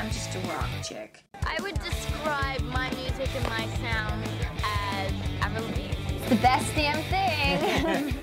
I'm just a rock chick. I would describe my music and my sound as Avril Lavigne. The best damn thing.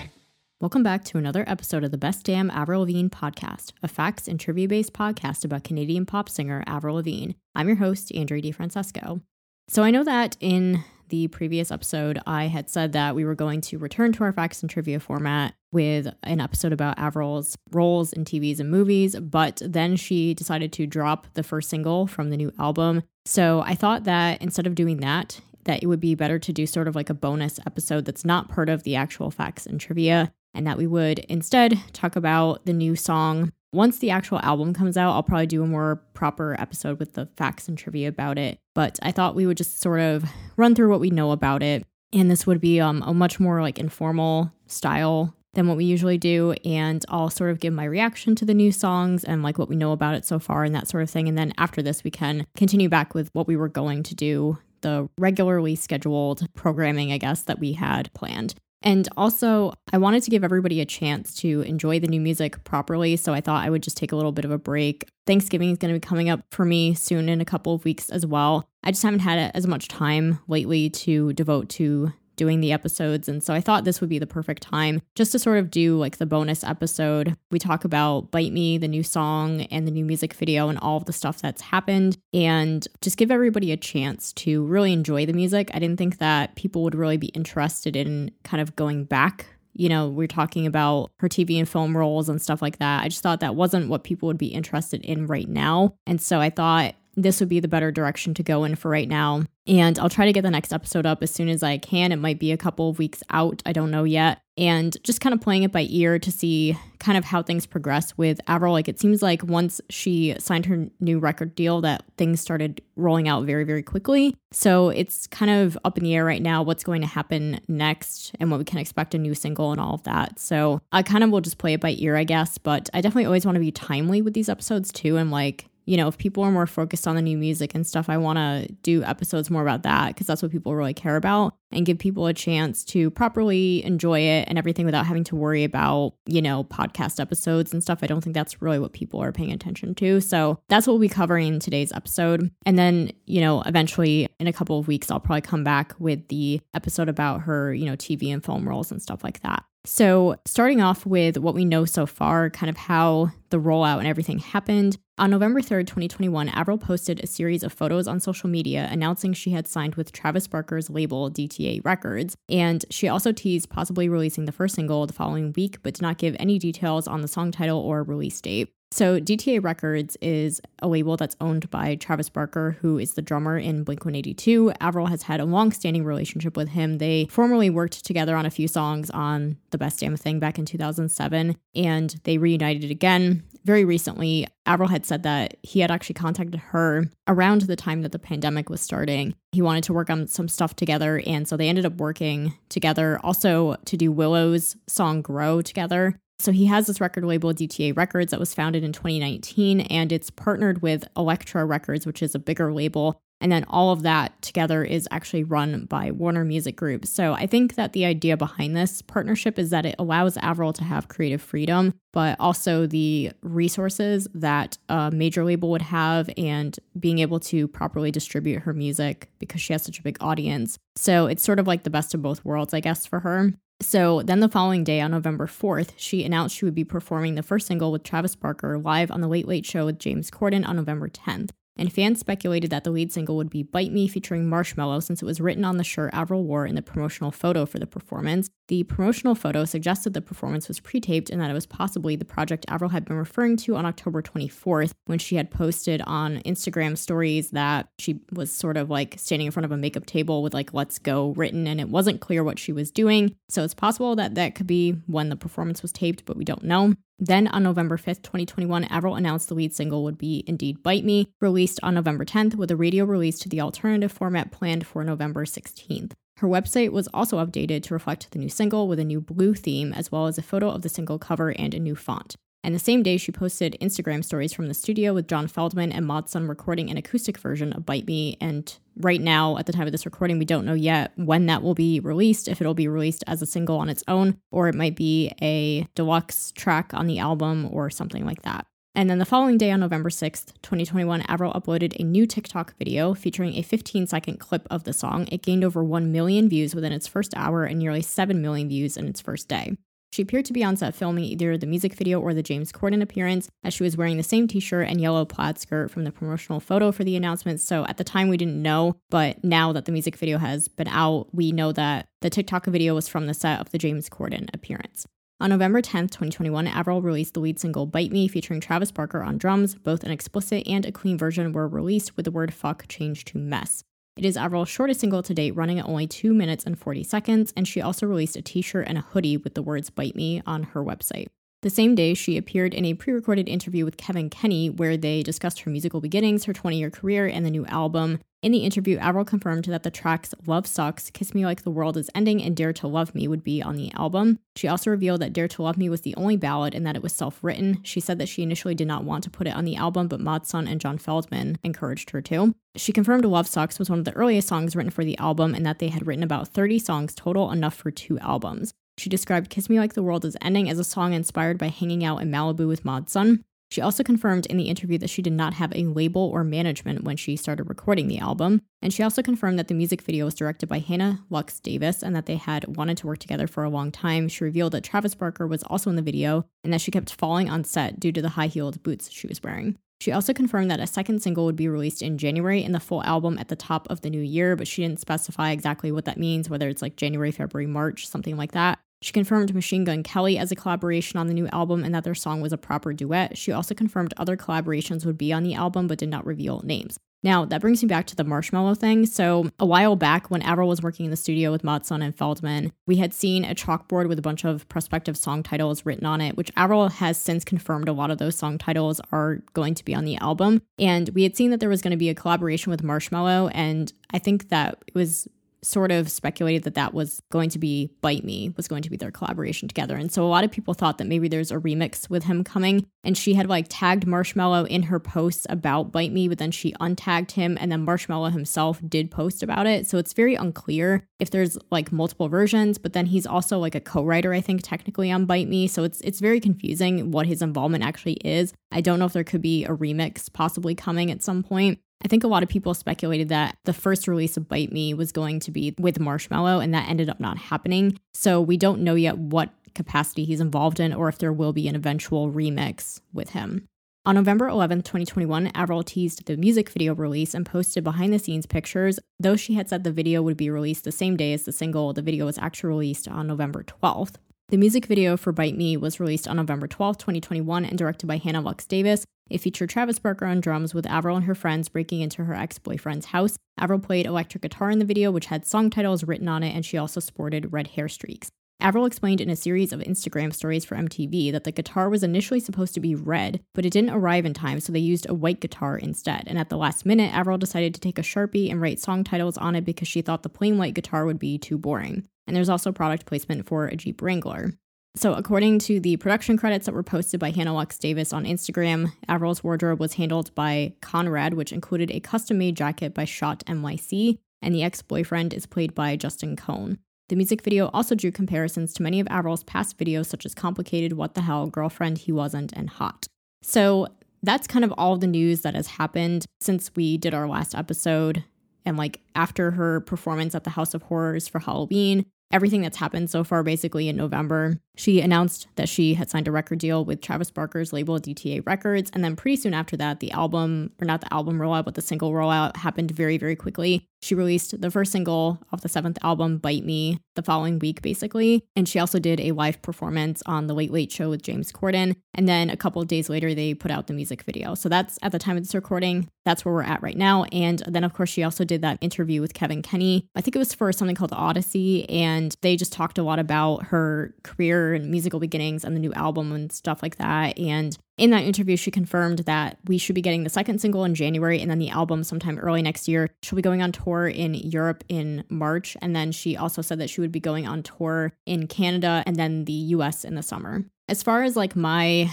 Welcome back to another episode of the Best Damn Avril Lavigne podcast, a facts and trivia based podcast about Canadian pop singer Avril Lavigne. I'm your host, Andrea DiFrancesco. So I know that in the previous episode, I had said that we were going to return to our facts and trivia format with an episode about Avril's roles in TVs and movies, but then she decided to drop the first single from the new album. So I thought that instead of doing that, that it would be better to do sort of like a bonus episode that's not part of the actual facts and trivia, and that we would instead talk about the new song. Once the actual album comes out, I'll probably do a more proper episode with the facts and trivia about it. But I thought we would just sort of run through what we know about it. And this would be um, a much more like informal style than what we usually do. And I'll sort of give my reaction to the new songs and like what we know about it so far and that sort of thing. And then after this, we can continue back with what we were going to do the regularly scheduled programming, I guess, that we had planned. And also, I wanted to give everybody a chance to enjoy the new music properly. So I thought I would just take a little bit of a break. Thanksgiving is going to be coming up for me soon in a couple of weeks as well. I just haven't had as much time lately to devote to doing the episodes. And so I thought this would be the perfect time just to sort of do like the bonus episode. We talk about Bite Me, the new song, and the new music video, and all of the stuff that's happened, and just give everybody a chance to really enjoy the music. I didn't think that people would really be interested in kind of going back you know, we're talking about her TV and film roles and stuff like that. I just thought that wasn't what people would be interested in right now. And so I thought this would be the better direction to go in for right now. And I'll try to get the next episode up as soon as I can. It might be a couple of weeks out. I don't know yet. And just kind of playing it by ear to see kind of how things progress with Avril. Like it seems like once she signed her new record deal, that things started rolling out very, very quickly. So it's kind of up in the air right now what's going to happen next and what we can expect a new single and all of that. So I kind of will just play it by ear, I guess. But I definitely always want to be timely with these episodes too. And like, you know, if people are more focused on the new music and stuff, I want to do episodes more about that because that's what people really care about and give people a chance to properly enjoy it and everything without having to worry about, you know, podcast episodes and stuff. I don't think that's really what people are paying attention to. So that's what we'll be covering in today's episode. And then, you know, eventually in a couple of weeks, I'll probably come back with the episode about her, you know, TV and film roles and stuff like that. So, starting off with what we know so far, kind of how the rollout and everything happened. On November 3rd, 2021, Avril posted a series of photos on social media announcing she had signed with Travis Barker's label DTA Records. And she also teased possibly releasing the first single the following week, but did not give any details on the song title or release date. So, DTA Records is a label that's owned by Travis Barker, who is the drummer in Blink 182. Avril has had a long standing relationship with him. They formerly worked together on a few songs on The Best Damn Thing back in 2007, and they reunited again very recently. Avril had said that he had actually contacted her around the time that the pandemic was starting. He wanted to work on some stuff together, and so they ended up working together also to do Willow's song Grow together. So he has this record label, DTA Records, that was founded in 2019, and it's partnered with Elektra Records, which is a bigger label. And then all of that together is actually run by Warner Music Group. So I think that the idea behind this partnership is that it allows Avril to have creative freedom, but also the resources that a major label would have and being able to properly distribute her music because she has such a big audience. So it's sort of like the best of both worlds, I guess, for her. So then the following day, on November 4th, she announced she would be performing the first single with Travis Barker live on The Late Late Show with James Corden on November 10th and fans speculated that the lead single would be Bite Me featuring Marshmello since it was written on the shirt Avril wore in the promotional photo for the performance. The promotional photo suggested the performance was pre taped and that it was possibly the project Avril had been referring to on October 24th when she had posted on Instagram stories that she was sort of like standing in front of a makeup table with like Let's Go written and it wasn't clear what she was doing. So it's possible that that could be when the performance was taped, but we don't know. Then on November 5th, 2021, Avril announced the lead single would be Indeed Bite Me, released on November 10th, with a radio release to the alternative format planned for November 16th. Her website was also updated to reflect the new single with a new blue theme, as well as a photo of the single cover and a new font. And the same day, she posted Instagram stories from the studio with John Feldmann and Mod Sun recording an acoustic version of Bite Me. And right now, at the time of this recording, we don't know yet when that will be released, if it'll be released as a single on its own, or it might be a deluxe track on the album or something like that. And then the following day on November 6th, 2021, Avril uploaded a new TikTok video featuring a 15 second clip of the song. It gained over 1 million views within its first hour and nearly 7 million views in its first day. She appeared to be on set filming either the music video or the James Corden appearance, as she was wearing the same t shirt and yellow plaid skirt from the promotional photo for the announcement. So at the time, we didn't know, but now that the music video has been out, we know that the TikTok video was from the set of the James Corden appearance. On November 10th, 2021, Avril released the lead single Bite Me featuring Travis Barker on drums. Both an explicit and a clean version were released with the word fuck changed to mess. It is Avril's shortest single to date, running at only 2 minutes and 40 seconds, and she also released a t shirt and a hoodie with the words Bite Me on her website. The same day, she appeared in a pre recorded interview with Kevan Kenney where they discussed her musical beginnings, her 20 year career, and the new album. In the interview, Avril confirmed that the tracks Love Sucks, Kiss Me Like the World is Ending, and Dare to Love Me would be on the album. She also revealed that Dare to Love Me was the only ballad and that it was self written. She said that she initially did not want to put it on the album, but Mod Sun and John Feldmann encouraged her to. She confirmed Love Sucks was one of the earliest songs written for the album and that they had written about 30 songs total, enough for two albums. She described Kiss Me Like the World is Ending as a song inspired by hanging out in Malibu with Mod Sun. She also confirmed in the interview that she did not have a label or management when she started recording the album. And she also confirmed that the music video was directed by Hannah Lux Davis and that they had wanted to work together for a long time. She revealed that Travis Barker was also in the video and that she kept falling on set due to the high heeled boots she was wearing. She also confirmed that a second single would be released in January and the full album at the top of the new year, but she didn't specify exactly what that means, whether it's like January, February, March, something like that. She confirmed Machine Gun Kelly as a collaboration on the new album and that their song was a proper duet. She also confirmed other collaborations would be on the album but did not reveal names. Now, that brings me back to the Marshmello thing. So, a while back, when Avril was working in the studio with Mod Sun and Feldmann, we had seen a chalkboard with a bunch of prospective song titles written on it, which Avril has since confirmed a lot of those song titles are going to be on the album. And we had seen that there was going to be a collaboration with Marshmello, and I think that it was sort of speculated that that was going to be Bite Me, was going to be their collaboration together. And so a lot of people thought that maybe there's a remix with him coming. And she had like tagged Marshmello in her posts about Bite Me, but then she untagged him. And then Marshmello himself did post about it. So it's very unclear if there's like multiple versions, but then he's also like a co-writer, I think, technically on Bite Me. So it's it's very confusing what his involvement actually is. I don't know if there could be a remix possibly coming at some point. I think a lot of people speculated that the first release of Bite Me was going to be with Marshmello, and that ended up not happening. So we don't know yet what capacity he's involved in or if there will be an eventual remix with him. On November 11, 2021, Avril teased the music video release and posted behind the scenes pictures. Though she had said the video would be released the same day as the single, the video was actually released on November 12th. The music video for Bite Me was released on November 12, 2021, and directed by Hannah Lux Davis. It featured Travis Barker on drums with Avril and her friends breaking into her ex boyfriend's house. Avril played electric guitar in the video, which had song titles written on it, and she also sported red hair streaks. Avril explained in a series of Instagram stories for MTV that the guitar was initially supposed to be red, but it didn't arrive in time, so they used a white guitar instead. And at the last minute, Avril decided to take a Sharpie and write song titles on it because she thought the plain white guitar would be too boring. And there's also product placement for a Jeep Wrangler. So, according to the production credits that were posted by Hannah Lux Davis on Instagram, Avril's wardrobe was handled by Conrad, which included a custom made jacket by Schott NYC, and the ex boyfriend is played by Justin Cohn. The music video also drew comparisons to many of Avril's past videos, such as Complicated, What the Hell, Girlfriend, He Wasn't, and Hot. So, that's kind of all the news that has happened since we did our last episode. And like after her performance at the House of Horrors for Halloween, everything that's happened so far basically in November. She announced that she had signed a record deal with Travis Barker's label DTA Records. And then pretty soon after that, the album, or not the album rollout, but the single rollout happened very, very quickly. She released the first single off the seventh album, Bite Me, the following week, basically. And she also did a live performance on The Late Late Show with James Corden. And then a couple of days later, they put out the music video. So that's at the time of this recording, that's where we're at right now. And then, of course, she also did that interview with Kevan Kenney. I think it was for something called Audacy. And they just talked a lot about her career and musical beginnings and the new album and stuff like that. And in that interview, she confirmed that we should be getting the second single in January and then the album sometime early next year. She'll be going on tour in Europe in March. And then she also said that she would be going on tour in Canada and then the US in the summer. As far as like my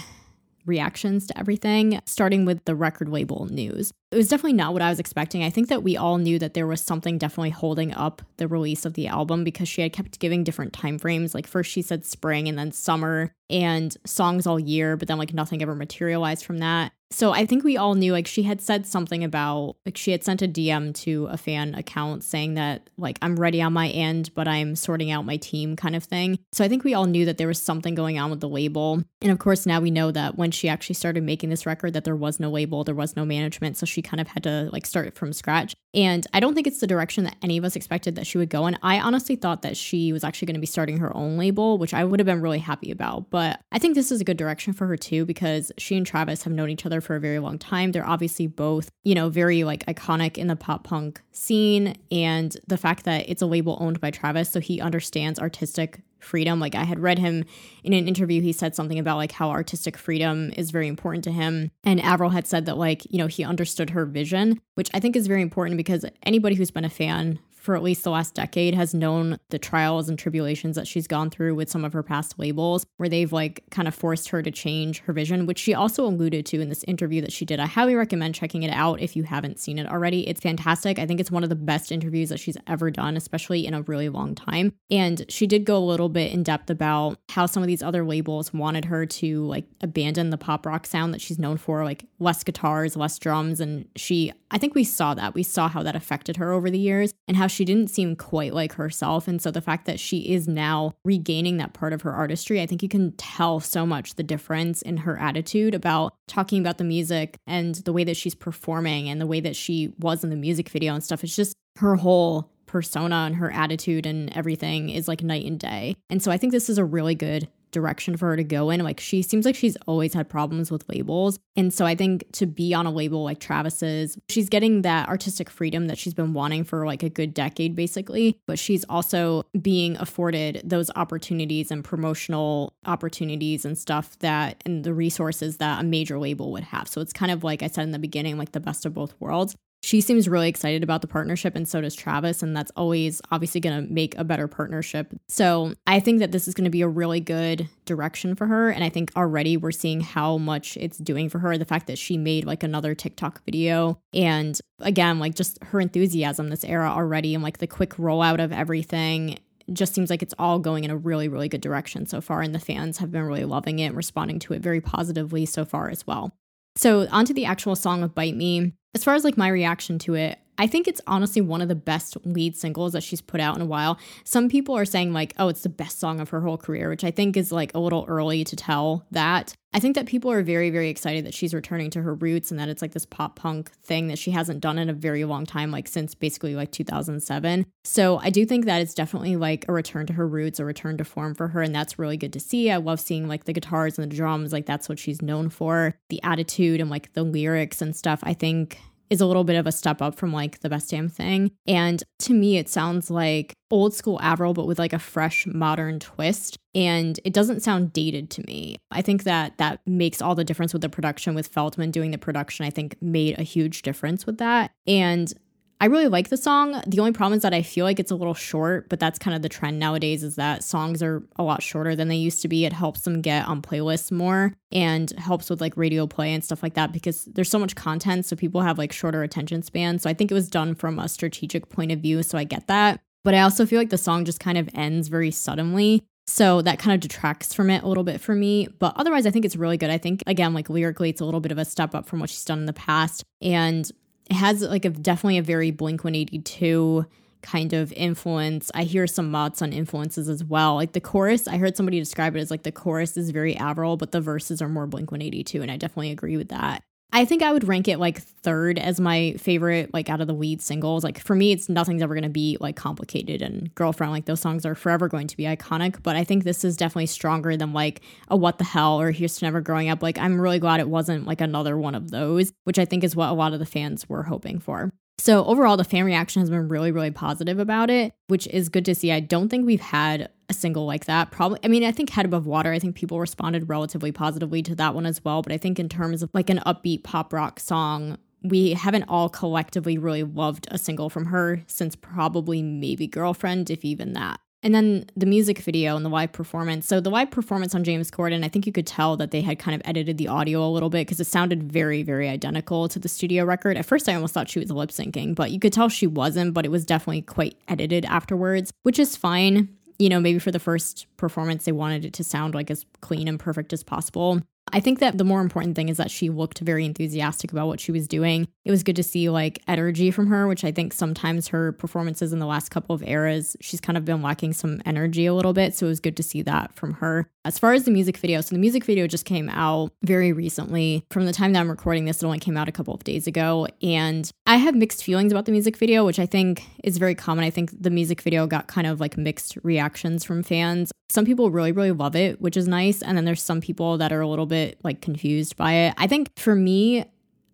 reactions to everything, starting with the record label news. it was definitely not what I was expecting. I think that we all knew that there was something definitely holding up the release of the album because she had kept giving different time frames. Like first she said spring and then summer and songs all year, but then like nothing ever materialized from that. So I think we all knew like she had said something about like she had sent a DM to a fan account saying that like I'm ready on my end, but I'm sorting out my team kind of thing. So I think we all knew that there was something going on with the label. And of course now we know that when she actually started making this record that there was no label, there was no management, so she kind of had to like start from scratch. And I don't think it's the direction that any of us expected that she would go in. I honestly thought that she was actually going to be starting her own label, which I would have been really happy about. But I think this is a good direction for her too because she and Travis have known each other for a very long time. They're obviously both, you know, very like iconic in the pop punk scene. And the fact that it's a label owned by Travis, so he understands artistic freedom. Like I had read him in an interview, he said something about like how artistic freedom is very important to him. And Avril had said that like, you know, he understood her vision, which I think is very important because anybody who's been a fan for at least the last decade has known the trials and tribulations that she's gone through with some of her past labels where they've like kind of forced her to change her vision, which she also alluded to in this interview that she did. I highly recommend checking it out if you haven't seen it already. It's fantastic. I think it's one of the best interviews that she's ever done, especially in a really long time. And she did go a little bit in depth about how some of these other labels wanted her to like abandon the pop rock sound that she's known for, like less guitars, less drums. And she, I think we saw that. We saw how that affected her over the years and how she didn't seem quite like herself. And so the fact that she is now regaining that part of her artistry, I think you can tell so much the difference in her attitude about talking about the music and the way that she's performing and the way that she was in the music video and stuff. It's just her whole persona and her attitude and everything is like night and day. And so I think this is a really good direction for her to go in. Like she seems like she's always had problems with labels. And so I think to be on a label like Travis's, she's getting that artistic freedom that she's been wanting for like a good decade basically, but she's also being afforded those opportunities and promotional opportunities and stuff that and the resources that a major label would have. So it's kind of like I said in the beginning, like the best of both worlds she seems really excited about the partnership and so does Travis and that's always obviously going to make a better partnership. So, I think that this is going to be a really good direction for her and I think already we're seeing how much it's doing for her the fact that she made like another TikTok video and again like just her enthusiasm this era already and like the quick rollout of everything just seems like it's all going in a really, really good direction so far. And the fans have been really loving it and responding to it very positively so far as well. So, onto the actual song of Bite Me. As far as like my reaction to it, I think it's honestly one of the best lead singles that she's put out in a while. Some people are saying, like, oh, it's the best song of her whole career, which I think is like a little early to tell that. I think that people are very, very excited that she's returning to her roots and that it's like this pop punk thing that she hasn't done in a very long time, like since basically like 2007. So I do think that it's definitely like a return to her roots, a return to form for her. And that's really good to see. I love seeing like the guitars and the drums, like that's what she's known for. The attitude and like the lyrics and stuff. I think is a little bit of a step up from like the best damn thing. And to me, it sounds like old school Avril, but with like a fresh modern twist. And it doesn't sound dated to me. I think that that makes all the difference with the production, with Feldmann doing the production, I think made a huge difference with that. And I really like the song. The only problem is that I feel like it's a little short, but that's kind of the trend nowadays is that songs are a lot shorter than they used to be. It helps them get on playlists more and helps with like radio play and stuff like that because there's so much content. So people have like shorter attention spans. So I think it was done from a strategic point of view. So I get that. But I also feel like the song just kind of ends very suddenly. So that kind of detracts from it a little bit for me. But otherwise, I think it's really good. I think, again, like lyrically, it's a little bit of a step up from what she's done in the past. And it has like a definitely a very Blink 182 kind of influence. I hear some Mod Sun influences as well. Like the chorus, I heard somebody describe it as like the chorus is very Avril, but the verses are more Blink 182. And I definitely agree with that. I think I would rank it like third as my favorite, like out of the lead singles. Like for me, it's nothing's ever gonna be like complicated and girlfriend. Like those songs are forever going to be iconic. But I think this is definitely stronger than like a what the hell or here's to never growing up. Like I'm really glad it wasn't like another one of those, which I think is what a lot of the fans were hoping for. So overall, the fan reaction has been really, really positive about it, which is good to see. I don't think we've had a single like that. Probably, I mean, I think Head Above Water, I think people responded relatively positively to that one as well. But I think in terms of like an upbeat pop rock song, we haven't all collectively really loved a single from her since probably maybe Girlfriend, if even that. And then the music video and the live performance. So the live performance on James Corden, I think you could tell that they had kind of edited the audio a little bit because it sounded very, very identical to the studio record. At first, I almost thought she was lip syncing, but you could tell she wasn't, but it was definitely quite edited afterwards, which is fine. You know, maybe for the first performance, they wanted it to sound like as clean and perfect as possible. I think that the more important thing is that she looked very enthusiastic about what she was doing. It was good to see like energy from her, which I think sometimes her performances in the last couple of eras, she's kind of been lacking some energy a little bit. So it was good to see that from her. As far as the music video, so the music video just came out very recently. From the time that I'm recording this, it only came out a couple of days ago. And I have mixed feelings about the music video, which I think is very common. I think the music video got kind of like mixed reactions from fans. Some people really, really love it, which is nice. And then there's some people that are a little bit like confused by it. I think for me,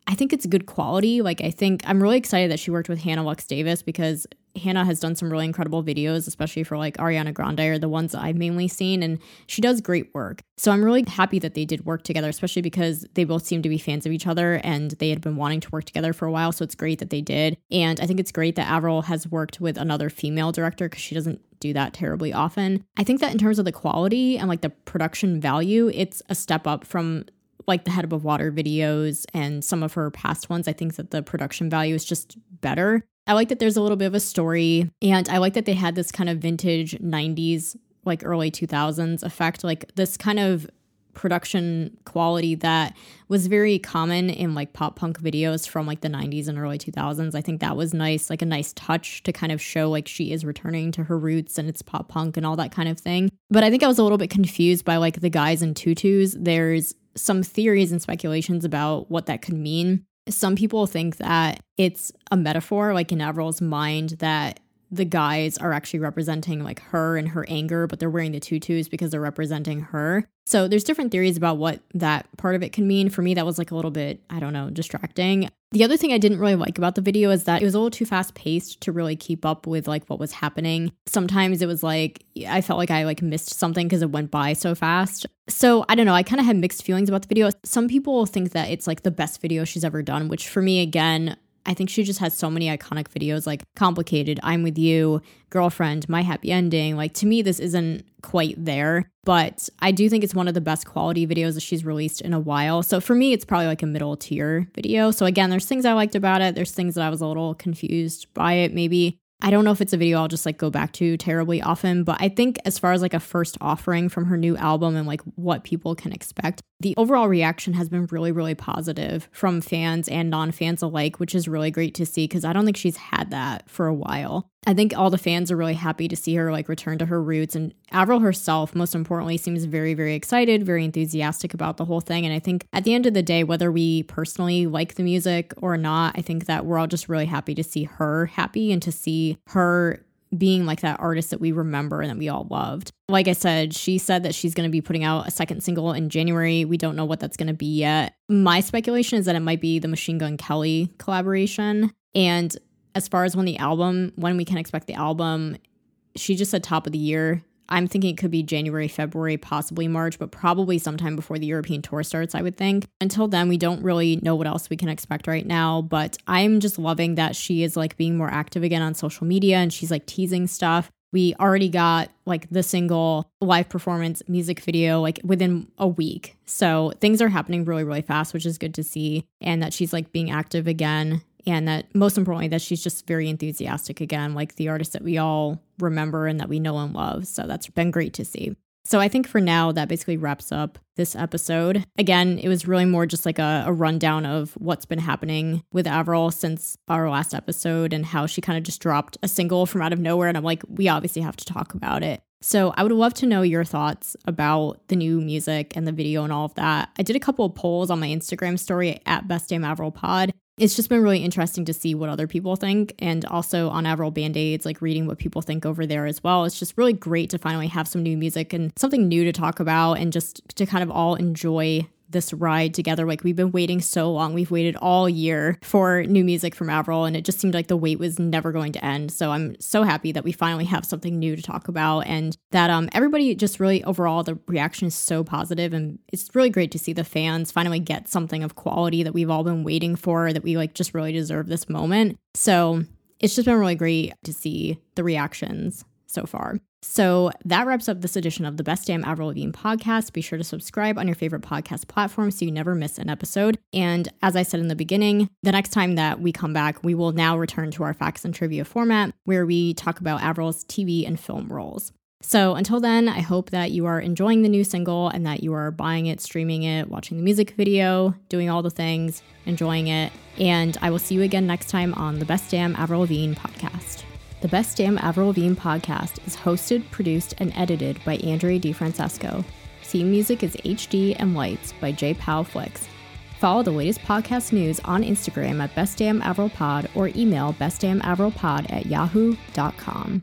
I think it's good quality. Like, I think I'm really excited that she worked with Hannah Lux Davis because Hannah has done some really incredible videos, especially for like Ariana Grande or the ones I've mainly seen, and she does great work. So I'm really happy that they did work together, especially because they both seem to be fans of each other and they had been wanting to work together for a while. So it's great that they did. And I think it's great that Avril has worked with another female director because she doesn't do that terribly often. I think that in terms of the quality and like the production value, it's a step up from like the head above water videos and some of her past ones. I think that the production value is just better. I like that there's a little bit of a story, and I like that they had this kind of vintage 90s, like early 2000s effect, like this kind of production quality that was very common in like pop punk videos from like the 90s and early 2000s. I think that was nice, like a nice touch to kind of show like she is returning to her roots and it's pop punk and all that kind of thing. But I think I was a little bit confused by like the guys in tutus. There's some theories and speculations about what that could mean. Some people think that it's a metaphor, like in Avril's mind, that the guys are actually representing like her and her anger, but they're wearing the tutus because they're representing her. So there's different theories about what that part of it can mean. For me, that was like a little bit, I don't know, distracting. The other thing I didn't really like about the video is that it was a little too fast paced to really keep up with like what was happening. Sometimes it was like I felt like I like missed something because it went by so fast. So I don't know, I kind of had mixed feelings about the video. Some people think that it's like the best video she's ever done, which for me again, I think she just has so many iconic videos like Complicated, I'm With You, Girlfriend, My Happy Ending. Like to me, this isn't quite there, but I do think it's one of the best quality videos that she's released in a while. So for me, it's probably like a middle tier video. So again, there's things I liked about it. There's things that I was a little confused by it, maybe. I don't know if it's a video I'll just like go back to terribly often, but I think as far as like a first offering from her new album and like what people can expect, the overall reaction has been really, really positive from fans and non fans alike, which is really great to see because I don't think she's had that for a while. I think all the fans are really happy to see her like return to her roots. And Avril herself, most importantly, seems very, very excited, very enthusiastic about the whole thing. And I think at the end of the day, whether we personally like the music or not, I think that we're all just really happy to see her happy and to see her being like that artist that we remember and that we all loved. Like I said, she said that she's going to be putting out a second single in January. We don't know what that's going to be yet. My speculation is that it might be the Machine Gun Kelly collaboration. And as far as when the album, when we can expect the album, she just said top of the year. I'm thinking it could be January, February, possibly March, but probably sometime before the European tour starts, I would think. Until then, we don't really know what else we can expect right now, but I'm just loving that she is like being more active again on social media and she's like teasing stuff. We already got like the single live performance music video like within a week. So things are happening really, really fast, which is good to see. And that she's like being active again and that most importantly that she's just very enthusiastic again like the artist that we all remember and that we know and love so that's been great to see so I think for now that basically wraps up this episode. Again, it was really more just like a, a, rundown of what's been happening with Avril since our last episode and how she kind of just dropped a single from out of nowhere. And I'm like, we obviously have to talk about it. So I would love to know your thoughts about the new music and the video and all of that. I did a couple of polls on my Instagram story at Best Damn Avril Pod it's just been really interesting to see what other people think and also on Avril Band-Aids, like reading what people think over there as well. It's just really great to finally have some new music and something new to talk about and just to kind of all enjoy this ride together. Like we've been waiting so long. We've waited all year for new music from Avril, and it just seemed like the wait was never going to end. So I'm so happy that we finally have something new to talk about, and that um everybody just really overall the reaction is so positive, and it's really great to see the fans finally get something of quality that we've all been waiting for. That we like just really deserve this moment. So it's just been really great to see the reactions so far. So that wraps up this edition of the Best Damn Avril Lavigne podcast. Be sure to subscribe on your favorite podcast platform so you never miss an episode. And as I said in the beginning, the next time that we come back, we will now return to our facts and trivia format where we talk about Avril's TV and film roles. So until then, I hope that you are enjoying the new single and that you are buying it, streaming it, watching the music video, doing all the things, enjoying it. And I will see you again next time on the Best Damn Avril Lavigne podcast. The Best Damn Avril Lavigne podcast is hosted, produced, and edited by Andrea DiFrancesco. Theme music is HD and Lights by JPow Flicks. Follow the latest podcast news on Instagram at Best Damn Avril Pod or email bestdamnavrilpod at yahoo.com.